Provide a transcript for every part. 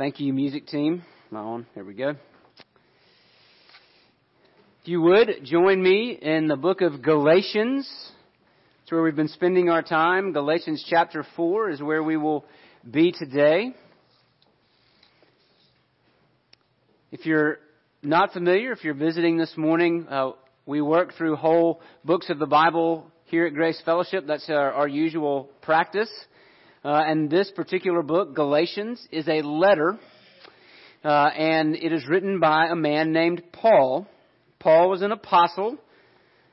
Thank you, music team. Am I on? We go. If you would, join me in the book of Galatians. It's where we've been spending our time. Galatians chapter 4 is where we will be today. If you're not familiar, if you're visiting this morning, uh, we work through whole books of the Bible here at Grace Fellowship. That's our, our usual practice. Uh, and this particular book, Galatians, is a letter, uh, and it is written by a man named Paul. Paul was an apostle.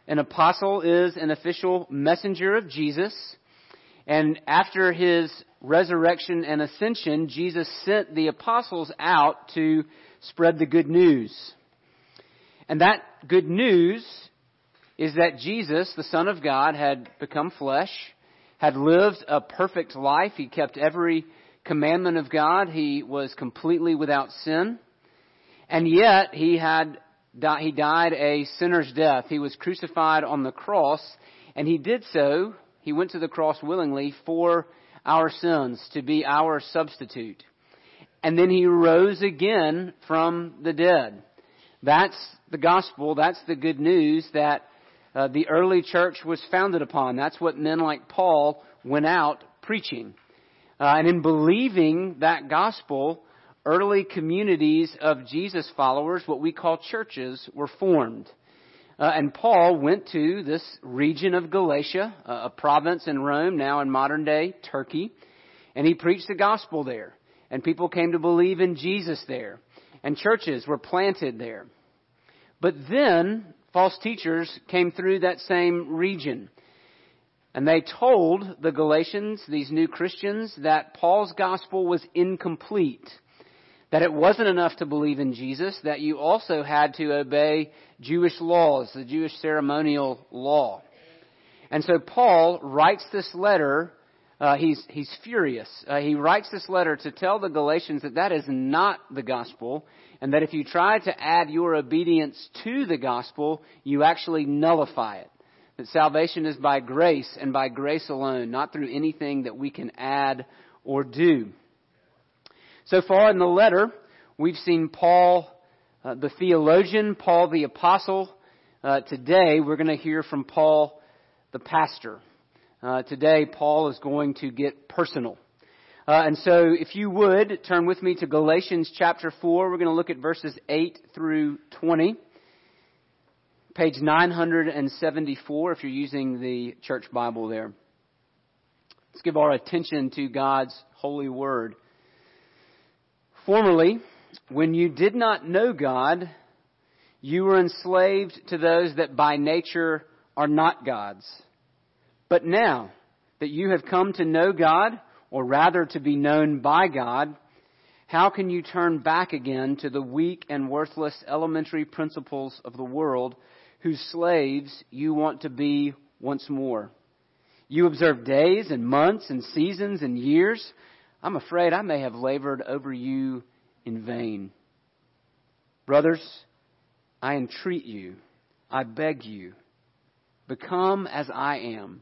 An apostle is an official messenger of Jesus. And after his resurrection and ascension, Jesus sent the apostles out to spread the good news. And that good news is that Jesus, the Son of God, had become flesh had lived a perfect life. He kept every commandment of God. He was completely without sin. And yet he had he died a sinner's death. He was crucified on the cross, and he did so. He went to the cross willingly for our sins to be our substitute. And then he rose again from the dead. That's the gospel. That's the good news that uh, the early church was founded upon. That's what men like Paul went out preaching. Uh, and in believing that gospel, early communities of Jesus followers, what we call churches, were formed. Uh, and Paul went to this region of Galatia, a province in Rome, now in modern day Turkey, and he preached the gospel there. And people came to believe in Jesus there. And churches were planted there. But then false teachers came through that same region. And they told the Galatians, these new Christians, that Paul's gospel was incomplete. That it wasn't enough to believe in Jesus, that you also had to obey Jewish laws, the Jewish ceremonial law. And so Paul writes this letter. Uh, he's he's furious. Uh, he writes this letter to tell the Galatians that that is not the gospel, and that if you try to add your obedience to the gospel, you actually nullify it. That salvation is by grace and by grace alone, not through anything that we can add or do. So far in the letter, we've seen Paul, uh, the theologian, Paul the apostle. Uh, today, we're going to hear from Paul the pastor. Uh, today, Paul is going to get personal. Uh, and so, if you would, turn with me to Galatians chapter 4. We're going to look at verses 8 through 20. Page 974, if you're using the church Bible there. Let's give our attention to God's holy word. Formerly, when you did not know God, you were enslaved to those that by nature are not God's. But now that you have come to know God, or rather to be known by God, how can you turn back again to the weak and worthless elementary principles of the world whose slaves you want to be once more? You observe days and months and seasons and years. I'm afraid I may have labored over you in vain. Brothers, I entreat you, I beg you, become as I am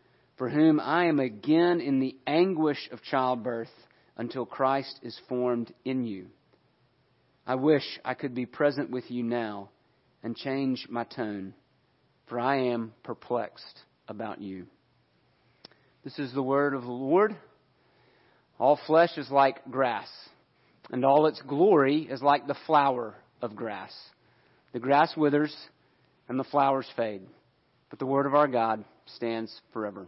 for whom I am again in the anguish of childbirth until Christ is formed in you. I wish I could be present with you now and change my tone, for I am perplexed about you. This is the word of the Lord. All flesh is like grass, and all its glory is like the flower of grass. The grass withers and the flowers fade, but the word of our God stands forever.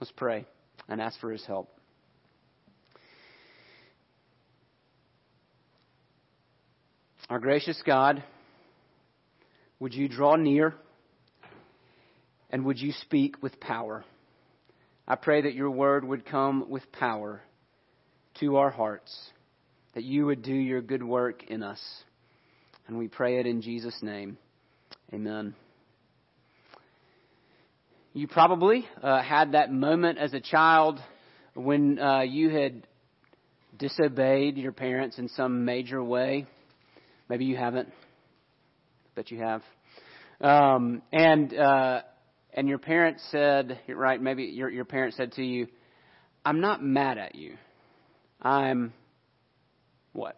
Let's pray and ask for his help. Our gracious God, would you draw near and would you speak with power? I pray that your word would come with power to our hearts, that you would do your good work in us. And we pray it in Jesus' name. Amen. You probably uh, had that moment as a child when uh, you had disobeyed your parents in some major way. Maybe you haven't, but you have. Um, and uh, and your parents said, right? Maybe your your parents said to you, "I'm not mad at you. I'm what?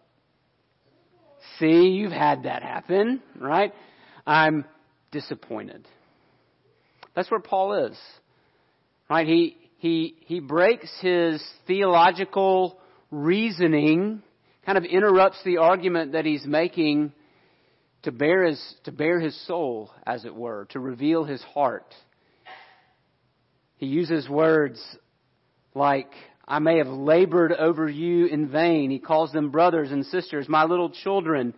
See, you've had that happen, right? I'm disappointed." That's where Paul is. Right? He, he, he breaks his theological reasoning, kind of interrupts the argument that he's making to bare his, to bare his soul, as it were, to reveal his heart. He uses words like, I may have labored over you in vain. He calls them brothers and sisters, my little children.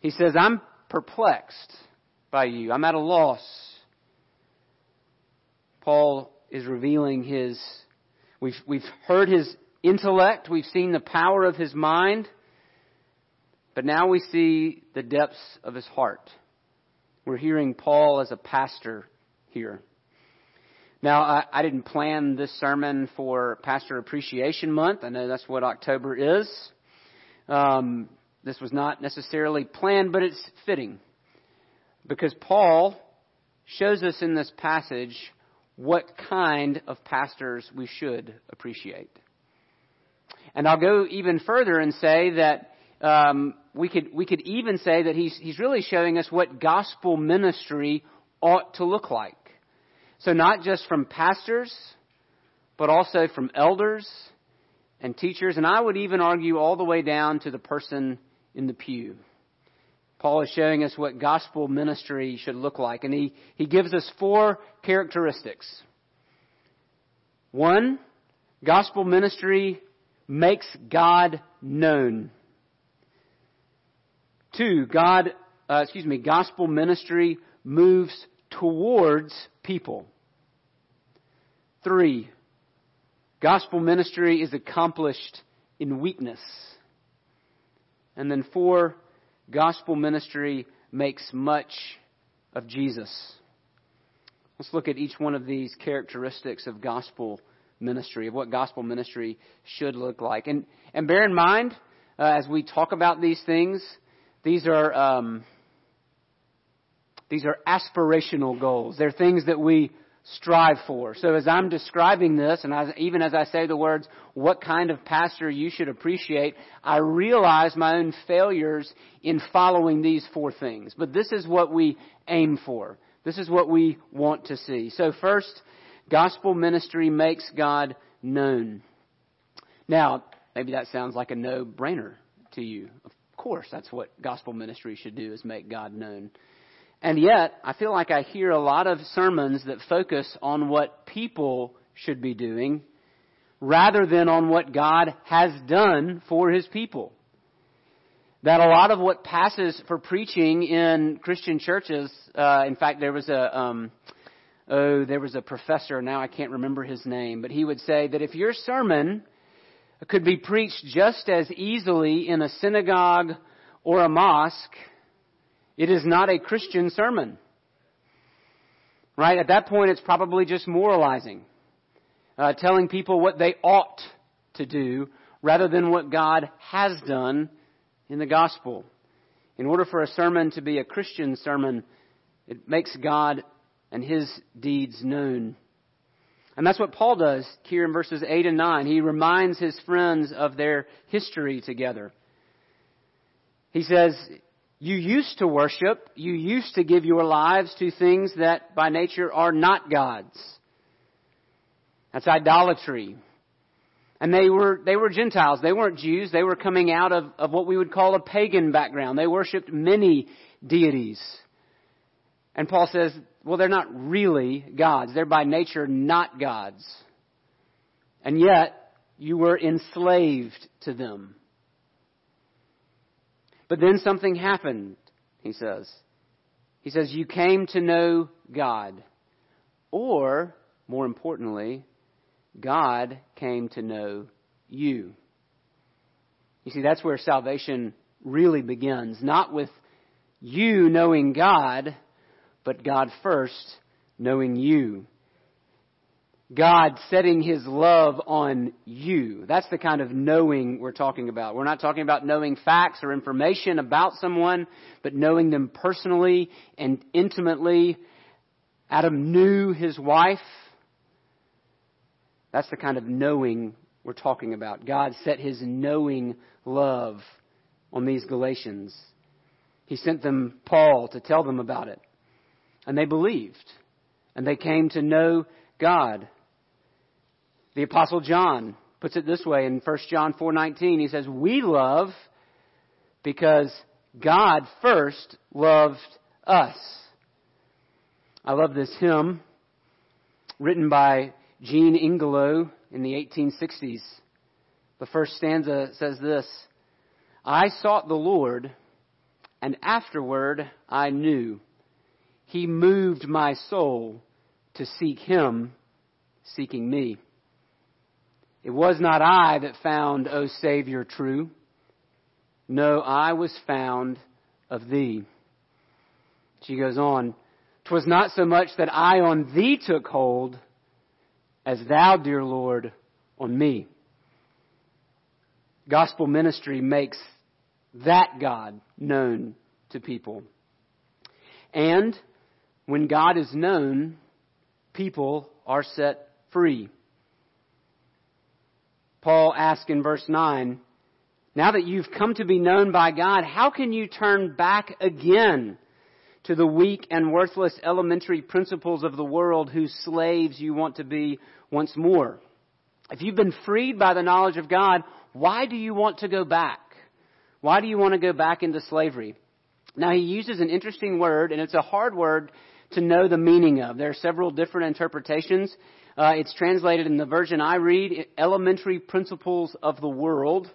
He says, I'm perplexed by you. I'm at a loss. Paul is revealing his, we've, we've heard his intellect, we've seen the power of his mind, but now we see the depths of his heart. We're hearing Paul as a pastor here. Now, I, I didn't plan this sermon for Pastor Appreciation Month. I know that's what October is. Um, this was not necessarily planned, but it's fitting. Because Paul shows us in this passage what kind of pastors we should appreciate. And I'll go even further and say that um, we could we could even say that he's he's really showing us what gospel ministry ought to look like. So not just from pastors, but also from elders and teachers, and I would even argue all the way down to the person in the pew. Paul is showing us what gospel ministry should look like. And he, he gives us four characteristics. One, gospel ministry makes God known. Two, God, uh, excuse me, gospel ministry moves towards people. Three, gospel ministry is accomplished in weakness. And then four, gospel ministry makes much of Jesus. Let's look at each one of these characteristics of gospel ministry, of what gospel ministry should look like. And, and bear in mind, uh, as we talk about these things, these are, um, these are aspirational goals. They're things that we strive for. So as I'm describing this, and as, even as I say the words, what kind of pastor you should appreciate, I realize my own failures in following these four things. But this is what we aim for. This is what we want to see. So first, gospel ministry makes God known. Now, maybe that sounds like a no-brainer to you. Of course, that's what gospel ministry should do is make God known. And yet, I feel like I hear a lot of sermons that focus on what people should be doing rather than on what God has done for his people. That a lot of what passes for preaching in Christian churches, uh, in fact, there was a, um, oh, there was a professor, now I can't remember his name, but he would say that if your sermon could be preached just as easily in a synagogue or a mosque it is not a Christian sermon. Right? At that point, it's probably just moralizing, uh, telling people what they ought to do rather than what God has done in the gospel. In order for a sermon to be a Christian sermon, it makes God and His deeds known. And that's what Paul does here in verses 8 and 9. He reminds his friends of their history together. He says, you used to worship, you used to give your lives to things that by nature are not God's. That's idolatry. And they were, they were Gentiles. They weren't Jews. They were coming out of, of what we would call a pagan background. They worshiped many deities. And Paul says, well, they're not really gods. They're by nature not gods. And yet, you were enslaved to them. But then something happened, he says. He says, You came to know God. Or, more importantly, God came to know you. You see, that's where salvation really begins. Not with you knowing God, but God first knowing you. God setting His love on you. That's the kind of knowing we're talking about. We're not talking about knowing facts or information about someone, but knowing them personally and intimately. Adam knew his wife. That's the kind of knowing we're talking about. God set His knowing love on these Galatians. He sent them Paul to tell them about it. And they believed. And they came to know God. The apostle John puts it this way in 1 John 4:19. He says, "We love because God first loved us." I love this hymn written by Jean Ingelow in the 1860s. The first stanza says this, I sought the Lord, and afterward I knew he moved my soul to seek him, seeking me. It was not I that found, O Savior, true. No, I was found of thee. She goes on, "'Twas not so much that I on thee took hold, as thou, dear Lord, on me. Gospel ministry makes that God known to people. And when God is known, people are set free. Paul asks in verse 9, now that you've come to be known by God, how can you turn back again to the weak and worthless elementary principles of the world whose slaves you want to be once more? If you've been freed by the knowledge of God, why do you want to go back? Why do you want to go back into slavery? Now he uses an interesting word, and it's a hard word to know the meaning of. There are several different interpretations. Uh, it's translated in the version I read, elementary principles of the world.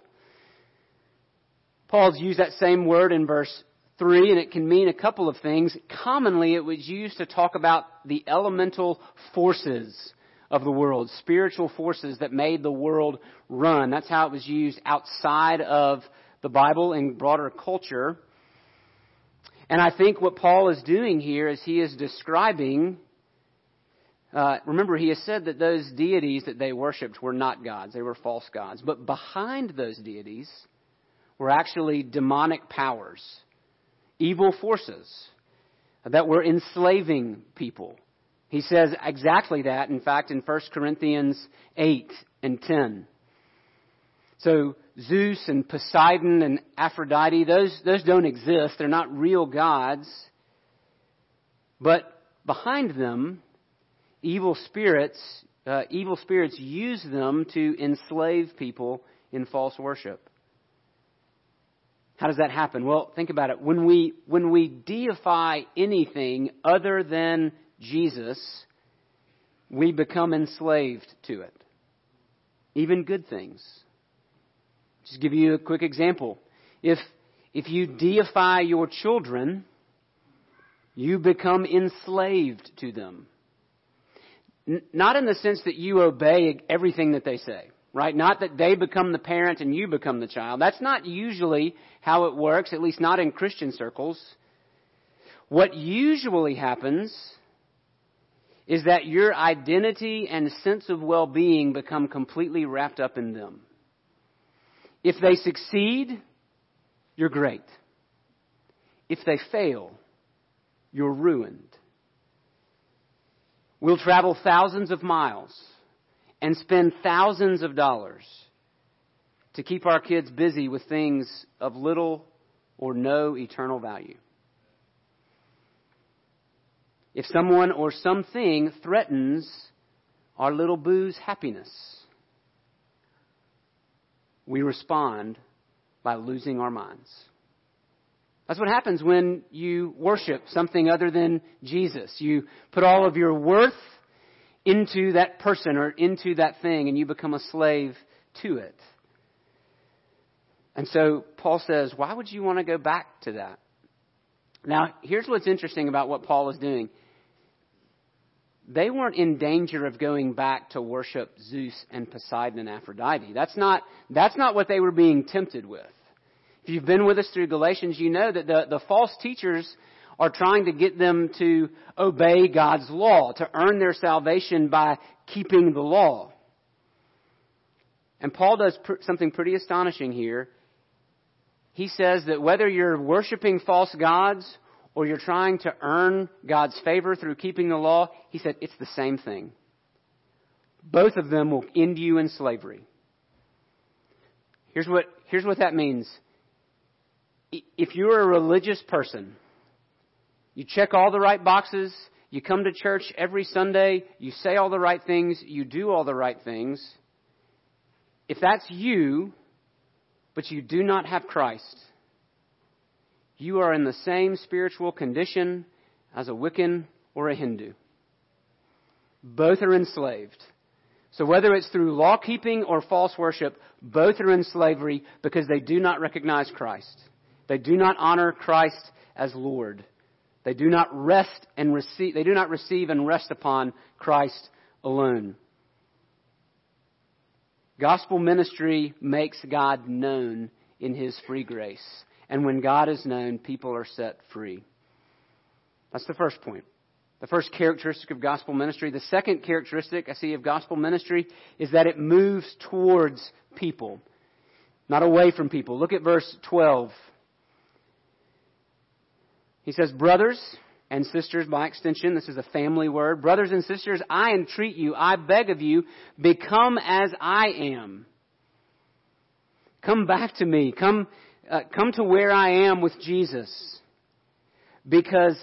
Paul's used that same word in verse 3, and it can mean a couple of things. Commonly, it was used to talk about the elemental forces of the world, spiritual forces that made the world run. That's how it was used outside of the Bible in broader culture. And I think what Paul is doing here is he is describing uh, remember, he has said that those deities that they worshipped were not gods, they were false gods. But behind those deities were actually demonic powers, evil forces that were enslaving people. He says exactly that, in fact, in 1 Corinthians 8 and 10. So Zeus and Poseidon and Aphrodite, those, those don't exist. They're not real gods. But behind them evil spirits, uh, evil spirits use them to enslave people in false worship. How does that happen? Well, think about it. When we, when we deify anything other than Jesus, we become enslaved to it. Even good things. Just give you a quick example. If, if you deify your children, you become enslaved to them not in the sense that you obey everything that they say, right? Not that they become the parent and you become the child. That's not usually how it works, at least not in Christian circles. What usually happens is that your identity and sense of well-being become completely wrapped up in them. If they succeed, you're great. If they fail, you're ruined. We'll travel thousands of miles and spend thousands of dollars to keep our kids busy with things of little or no eternal value. If someone or something threatens our little boo's happiness, we respond by losing our minds. That's what happens when you worship something other than Jesus. You put all of your worth into that person or into that thing and you become a slave to it. And so Paul says, why would you want to go back to that? Now, here's what's interesting about what Paul is doing. They weren't in danger of going back to worship Zeus and Poseidon and Aphrodite. That's not, that's not what they were being tempted with. If you've been with us through Galatians, you know that the, the false teachers are trying to get them to obey God's law, to earn their salvation by keeping the law. And Paul does pr- something pretty astonishing here. He says that whether you're worshiping false gods or you're trying to earn God's favor through keeping the law, he said it's the same thing. Both of them will end you in slavery. Here's what, here's what that means if you're a religious person, you check all the right boxes, you come to church every Sunday, you say all the right things, you do all the right things. If that's you, but you do not have Christ, you are in the same spiritual condition as a Wiccan or a Hindu. Both are enslaved. So whether it's through law keeping or false worship, both are in slavery because they do not recognize Christ. They do not honor Christ as Lord. They do not rest and receive, they do not receive and rest upon Christ alone. Gospel ministry makes God known in His free grace. And when God is known, people are set free. That's the first point. The first characteristic of gospel ministry. The second characteristic I see of gospel ministry is that it moves towards people, not away from people. Look at verse 12. He says, Brothers and sisters, by extension, this is a family word. Brothers and sisters, I entreat you, I beg of you, become as I am. Come back to me. Come, uh, come to where I am with Jesus. Because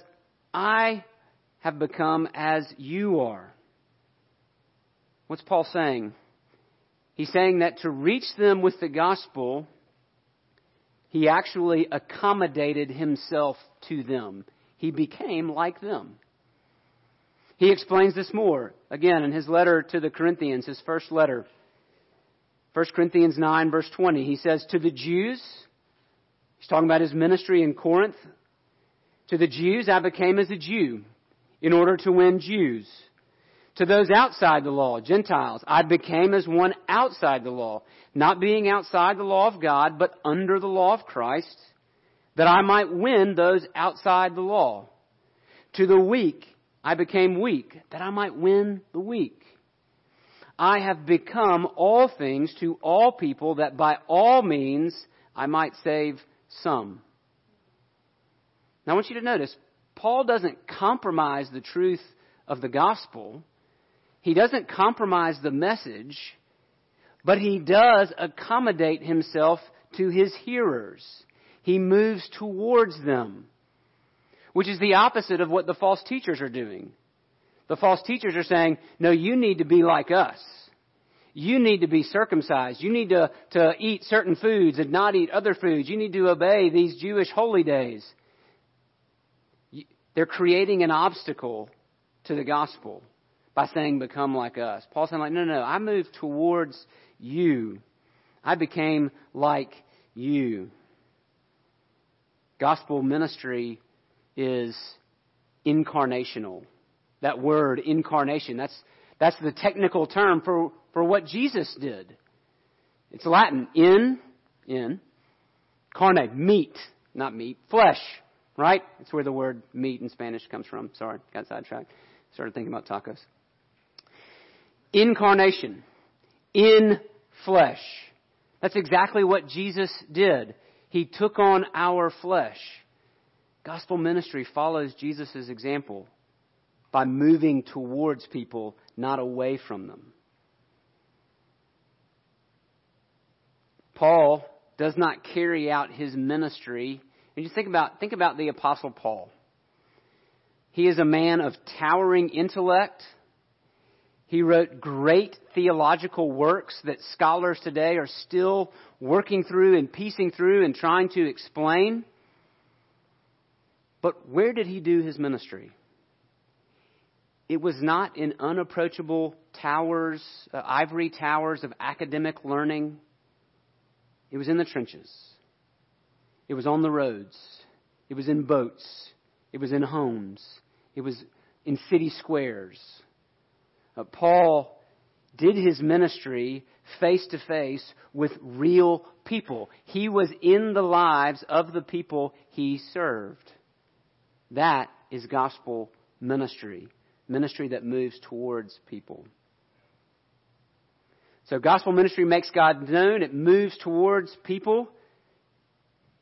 I have become as you are. What's Paul saying? He's saying that to reach them with the gospel, he actually accommodated himself to them. He became like them. He explains this more, again, in his letter to the Corinthians, his first letter. 1 Corinthians 9, verse 20. He says, To the Jews, he's talking about his ministry in Corinth. To the Jews, I became as a Jew in order to win Jews. To those outside the law, Gentiles, I became as one outside the law, not being outside the law of God, but under the law of Christ, that I might win those outside the law. To the weak, I became weak, that I might win the weak. I have become all things to all people, that by all means I might save some. Now I want you to notice, Paul doesn't compromise the truth of the gospel. He doesn't compromise the message, but he does accommodate himself to his hearers. He moves towards them, which is the opposite of what the false teachers are doing. The false teachers are saying, no, you need to be like us. You need to be circumcised. You need to, to eat certain foods and not eat other foods. You need to obey these Jewish holy days. They're creating an obstacle to the gospel by saying, become like us. Paul's saying, like, no, no, I moved towards you. I became like you. Gospel ministry is incarnational. That word, incarnation, that's, that's the technical term for, for what Jesus did. It's Latin. In, in, carne, meat, not meat, flesh, right? That's where the word meat in Spanish comes from. Sorry, got sidetracked. Started thinking about tacos. Incarnation. In flesh. That's exactly what Jesus did. He took on our flesh. Gospel ministry follows Jesus' example by moving towards people, not away from them. Paul does not carry out his ministry. And you think about, think about the apostle Paul. He is a man of towering intellect, He wrote great theological works that scholars today are still working through and piecing through and trying to explain. But where did he do his ministry? It was not in unapproachable towers, uh, ivory towers of academic learning. It was in the trenches. It was on the roads. It was in boats. It was in homes. It was in city squares. Uh, Paul did his ministry face to face with real people. He was in the lives of the people he served. That is gospel ministry, ministry that moves towards people. So gospel ministry makes God known, it moves towards people.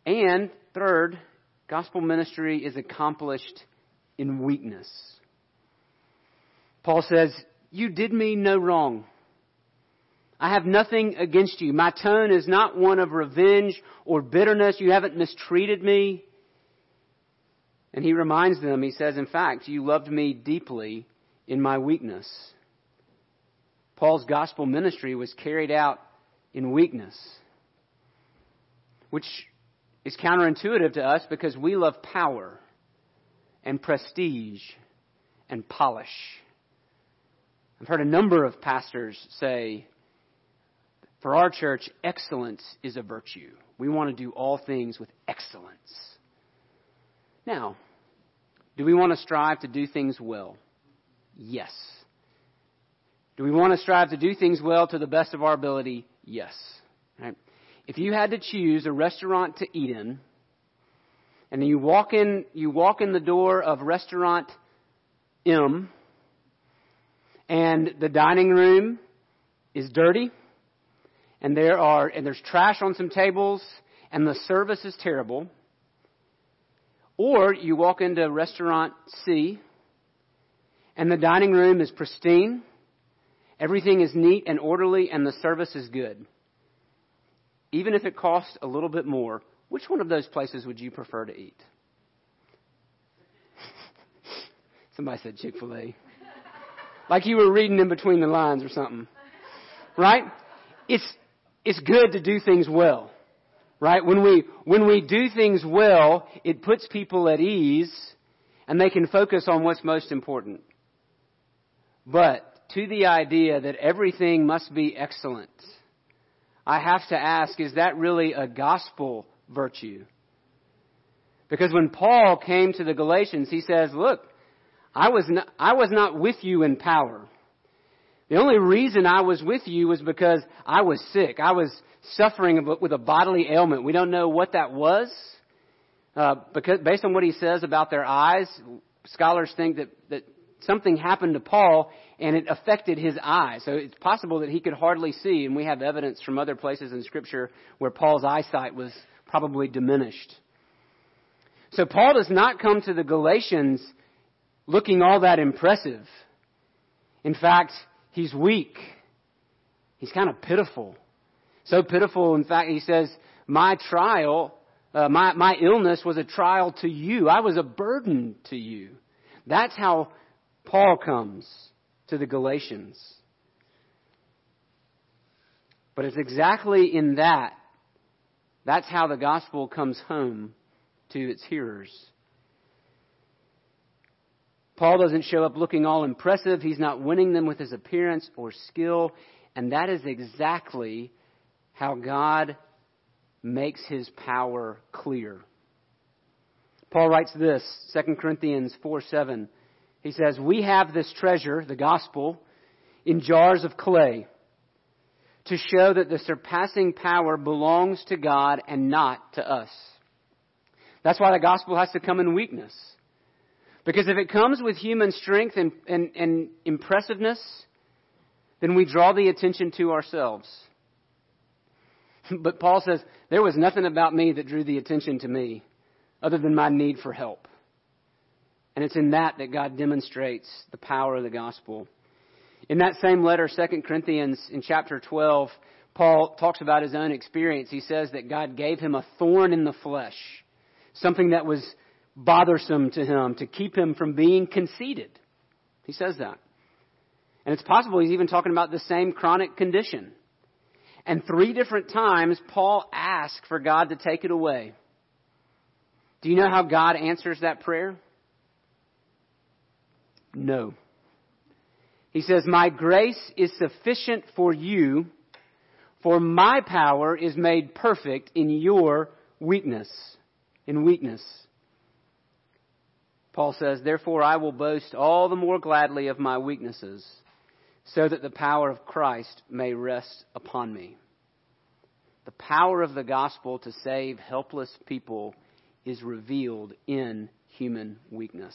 And third, gospel ministry is accomplished in weakness. Paul says, You did me no wrong. I have nothing against you. My tone is not one of revenge or bitterness. You haven't mistreated me. And he reminds them, he says, In fact, you loved me deeply in my weakness. Paul's gospel ministry was carried out in weakness, which is counterintuitive to us because we love power and prestige and polish. I've heard a number of pastors say, for our church, excellence is a virtue. We want to do all things with excellence. Now, do we want to strive to do things well? Yes. Do we want to strive to do things well to the best of our ability? Yes. Right? If you had to choose a restaurant to eat in, and you walk in, you walk in the door of restaurant M, and the dining room is dirty, and there are, and there's trash on some tables, and the service is terrible. Or you walk into restaurant C, and the dining room is pristine, everything is neat and orderly, and the service is good. Even if it costs a little bit more, which one of those places would you prefer to eat? Somebody said Chick fil A. Like you were reading in between the lines or something. Right? It's, it's good to do things well. Right? When we, when we do things well, it puts people at ease and they can focus on what's most important. But to the idea that everything must be excellent, I have to ask, is that really a gospel virtue. Because when Paul came to the Galatians, he says, look, I was not, I was not with you in power. The only reason I was with you was because I was sick. I was suffering with a bodily ailment. We don't know what that was. Uh, because based on what he says about their eyes, scholars think that, that something happened to Paul and it affected his eyes. So it's possible that he could hardly see, and we have evidence from other places in Scripture where Paul's eyesight was probably diminished. So Paul does not come to the Galatians looking all that impressive. In fact, he's weak. He's kind of pitiful. So pitiful, in fact, he says, My trial, uh, my, my illness was a trial to you. I was a burden to you. That's how Paul comes to the Galatians. But it's exactly in that that's how the gospel comes home to its hearers. Paul doesn't show up looking all impressive. He's not winning them with his appearance or skill. And that is exactly how God makes his power clear. Paul writes this, 2 Corinthians 4 7. He says, We have this treasure, the gospel, in jars of clay to show that the surpassing power belongs to God and not to us. That's why the gospel has to come in weakness. Because if it comes with human strength and, and, and impressiveness, then we draw the attention to ourselves. But Paul says, there was nothing about me that drew the attention to me other than my need for help. And it's in that that God demonstrates the power of the gospel. In that same letter, 2 Corinthians, in chapter 12, Paul talks about his own experience. He says that God gave him a thorn in the flesh, something that was bothersome to him to keep him from being conceited. He says that. And it's possible he's even talking about the same chronic condition. And three different times, Paul asked for God to take it away. Do you know how God answers that prayer? No. He says, My grace is sufficient for you, for my power is made perfect in your weakness. In weakness. Paul says, Therefore I will boast all the more gladly of my weaknesses, so that the power of Christ may rest upon me. The power of the gospel to save helpless people is revealed in human weakness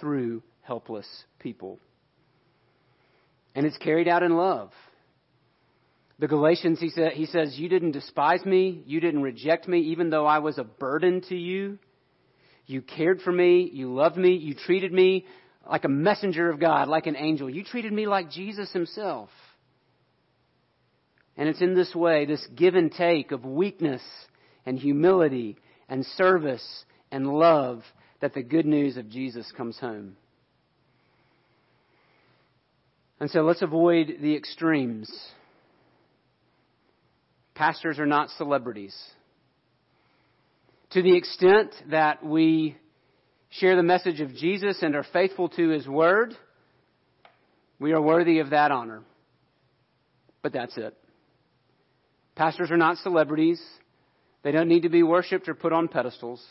through helpless people. And it's carried out in love. The Galatians, he, said, he says, You didn't despise me. You didn't reject me, even though I was a burden to you. You cared for me. You loved me. You treated me like a messenger of God, like an angel. You treated me like Jesus himself. And it's in this way, this give and take of weakness and humility and service and love that the good news of Jesus comes home. And so let's avoid the extremes. Pastors are not celebrities. To the extent that we share the message of Jesus and are faithful to His Word, we are worthy of that honor. But that's it. Pastors are not celebrities. They don't need to be worshiped or put on pedestals.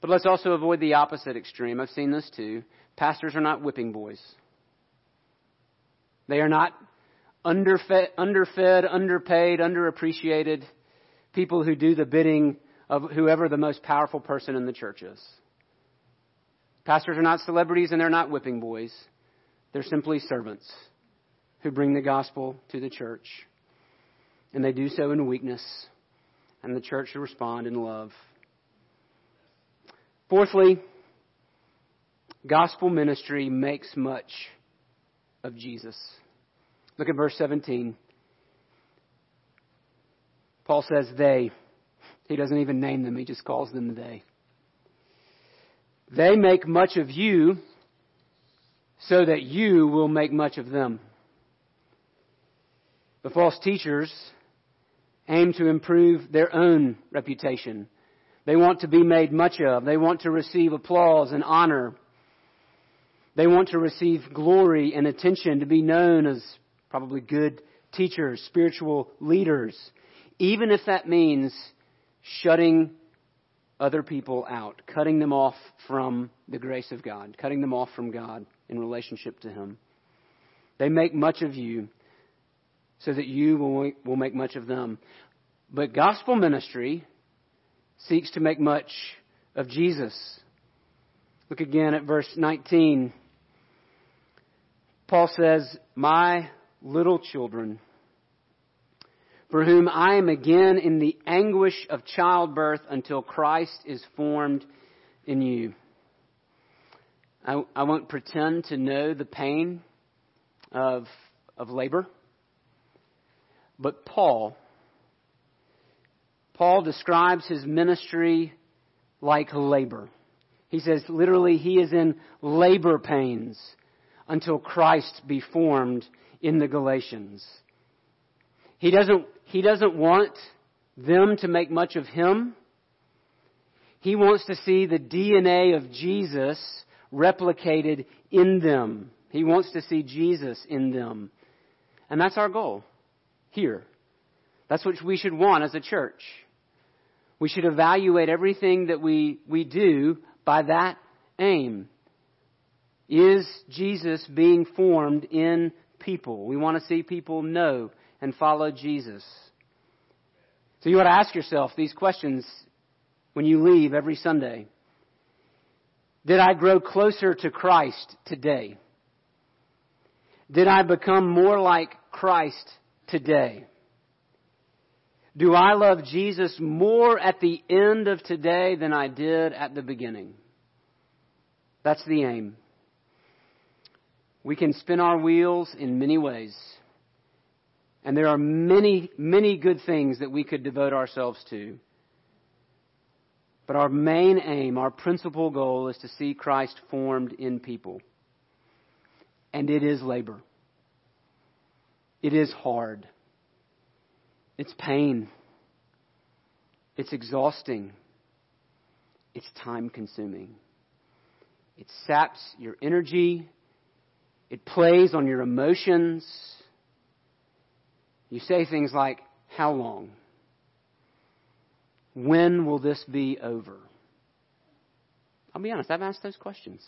But let's also avoid the opposite extreme. I've seen this too. Pastors are not whipping boys. They are not underfed, underfed, underpaid, underappreciated people who do the bidding of whoever the most powerful person in the church is. Pastors are not celebrities and they're not whipping boys. They're simply servants who bring the gospel to the church and they do so in weakness, and the church should respond in love. Fourthly, gospel ministry makes much of Jesus. Look at verse 17. Paul says they. He doesn't even name them, he just calls them they. They make much of you so that you will make much of them. The false teachers aim to improve their own reputation. They want to be made much of. They want to receive applause and honor. They want to receive glory and attention, to be known as probably good teachers, spiritual leaders, even if that means shutting other people out, cutting them off from the grace of God, cutting them off from God in relationship to Him. They make much of you so that you will, will make much of them. But gospel ministry seeks to make much of Jesus. Look again at verse 19. Paul says, My little children, for whom I am again in the anguish of childbirth until Christ is formed in you. I, I won't pretend to know the pain of, of labor. But Paul, Paul describes his ministry like labor. He says literally he is in labor pains until Christ be formed in the Galatians. He doesn't, he doesn't want them to make much of him. He wants to see the DNA of Jesus replicated in them. He wants to see Jesus in them. And that's our goal here. That's what we should want as a church. We should evaluate everything that we, we do by that aim. Is Jesus being formed in people? We want to see people know and follow Jesus. So you ought to ask yourself these questions when you leave every Sunday. Did I grow closer to Christ today? Did I become more like Christ today? Do I love Jesus more at the end of today than I did at the beginning? That's the aim. We can spin our wheels in many ways. And there are many, many good things that we could devote ourselves to. But our main aim, our principal goal is to see Christ formed in people. And it is labor. It is hard. It's pain. It's exhausting. It's time consuming. It saps your energy. It plays on your emotions. You say things like, How long? When will this be over? I'll be honest, I've asked those questions.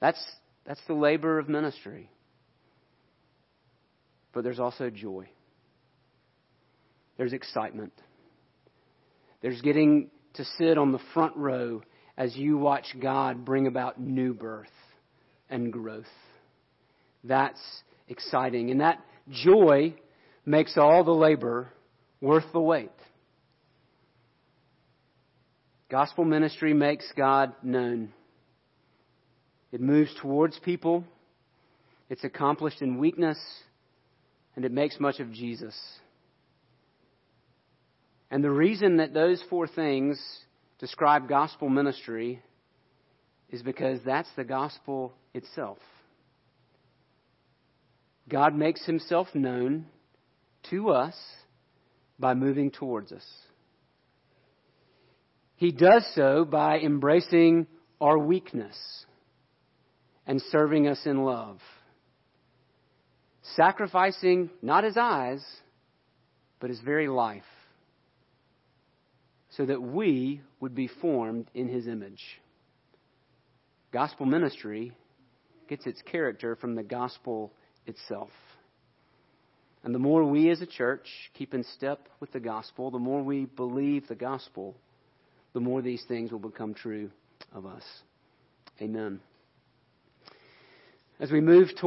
That's, that's the labor of ministry. But there's also joy. There's excitement. There's getting to sit on the front row as you watch God bring about new birth and growth. That's exciting. And that joy makes all the labor worth the wait. Gospel ministry makes God known. It moves towards people. It's accomplished in weakness. And it makes much of Jesus. And the reason that those four things describe gospel ministry is because that's the gospel itself. God makes himself known to us by moving towards us. He does so by embracing our weakness and serving us in love. Sacrificing not his eyes, but his very life so that we would be formed in his image. Gospel ministry gets its character from the gospel itself. And the more we as a church keep in step with the gospel, the more we believe the gospel, the more these things will become true of us. Amen. As we move